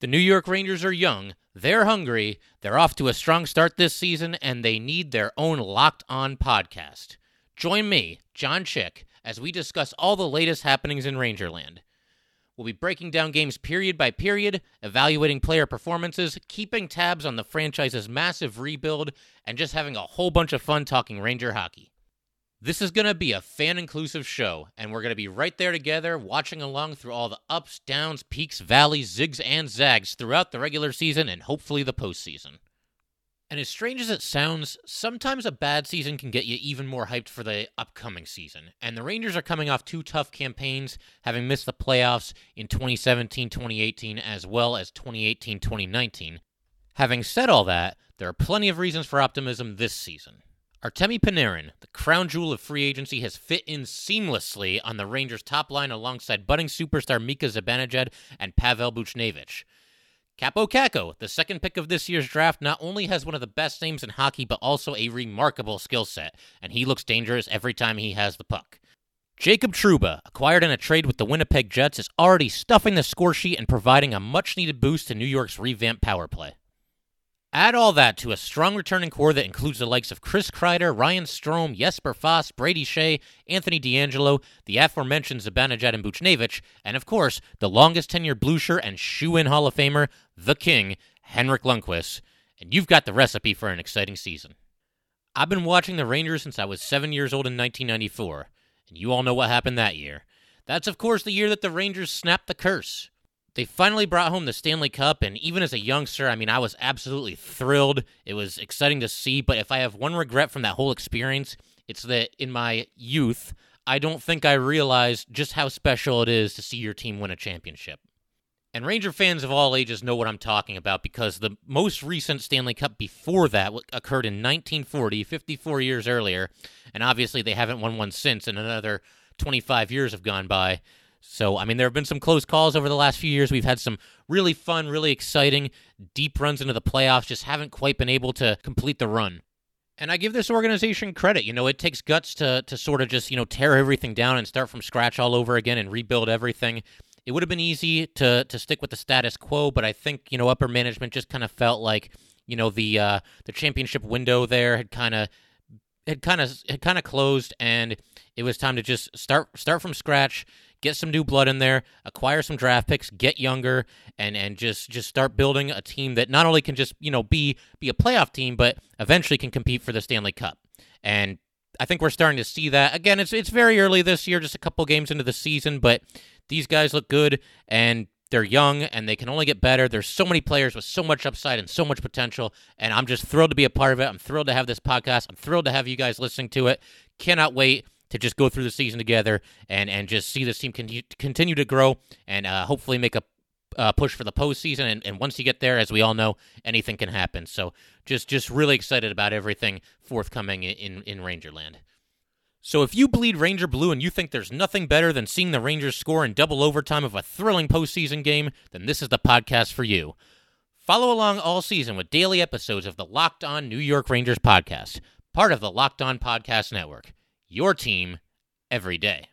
The New York Rangers are young, they're hungry, they're off to a strong start this season, and they need their own locked on podcast. Join me, John Chick, as we discuss all the latest happenings in Rangerland. We'll be breaking down games period by period, evaluating player performances, keeping tabs on the franchise's massive rebuild, and just having a whole bunch of fun talking Ranger hockey. This is going to be a fan inclusive show, and we're going to be right there together, watching along through all the ups, downs, peaks, valleys, zigs, and zags throughout the regular season and hopefully the postseason. And as strange as it sounds, sometimes a bad season can get you even more hyped for the upcoming season. And the Rangers are coming off two tough campaigns, having missed the playoffs in 2017 2018 as well as 2018 2019. Having said all that, there are plenty of reasons for optimism this season. Artemi Panarin, the crown jewel of free agency, has fit in seamlessly on the Rangers' top line alongside budding superstar Mika Zibanejad and Pavel Buchnevich. Kaapo Kakko, the second pick of this year's draft, not only has one of the best names in hockey, but also a remarkable skill set, and he looks dangerous every time he has the puck. Jacob Trouba, acquired in a trade with the Winnipeg Jets, is already stuffing the score sheet and providing a much needed boost to New York's revamped power play. Add all that to a strong returning core that includes the likes of Chris Kreider, Ryan Strome, Jesper Fast, Brady Skjei, Anthony DeAngelo, the aforementioned Zibanejad and Buchnevich, and of course, the longest tenured blue shirt and shoe-in Hall of Famer, the King, Henrik Lundqvist. And you've got the recipe for an exciting season. I've been watching the Rangers since I was seven years old in 1994, and you all know what happened that year. That's, of course, the year that the Rangers snapped the curse they finally brought home the Stanley Cup, and even as a youngster, I mean, I was absolutely thrilled. It was exciting to see, but if I have one regret from that whole experience, it's that in my youth, I don't think I realized just how special it is to see your team win a championship. And Ranger fans of all ages know what I'm talking about because the most recent Stanley Cup before that occurred in 1940, 54 years earlier, and obviously they haven't won one since, and another 25 years have gone by. So, I mean, there have been some close calls over the last few years. We've had some really fun, really exciting, deep runs into the playoffs, just haven't quite been able to complete the run. And I give this organization credit. You know, it takes guts to, to sort of just, you know, tear everything down and start from scratch all over again and rebuild everything. It would have been easy to to stick with the status quo, but I think, you know, upper management just kind of felt like, you know, the uh, the championship window there had kind of had kind of had kind of closed and it was time to just start start from scratch get some new blood in there, acquire some draft picks, get younger, and and just just start building a team that not only can just you know be be a playoff team, but eventually can compete for the Stanley Cup. And I think we're starting to see that again. It's it's very early this year, just a couple games into the season, but these guys look good and. They're young and they can only get better. There's so many players with so much upside and so much potential. And I'm just thrilled to be a part of it. I'm thrilled to have this podcast. I'm thrilled to have you guys listening to it. Cannot wait to just go through the season together and and just see this team continue, to grow and uh, hopefully make a uh, push for the postseason. And, and once you get there, as we all know, anything can happen. So just just really excited about everything forthcoming in in Rangerland. So if you bleed Ranger Blue and you think there's nothing better than seeing the Rangers score in double overtime of a thrilling postseason game, then this is the podcast for you. Follow along all season with daily episodes of the Locked On New York Rangers podcast, part of the Locked On Podcast Network your team every day.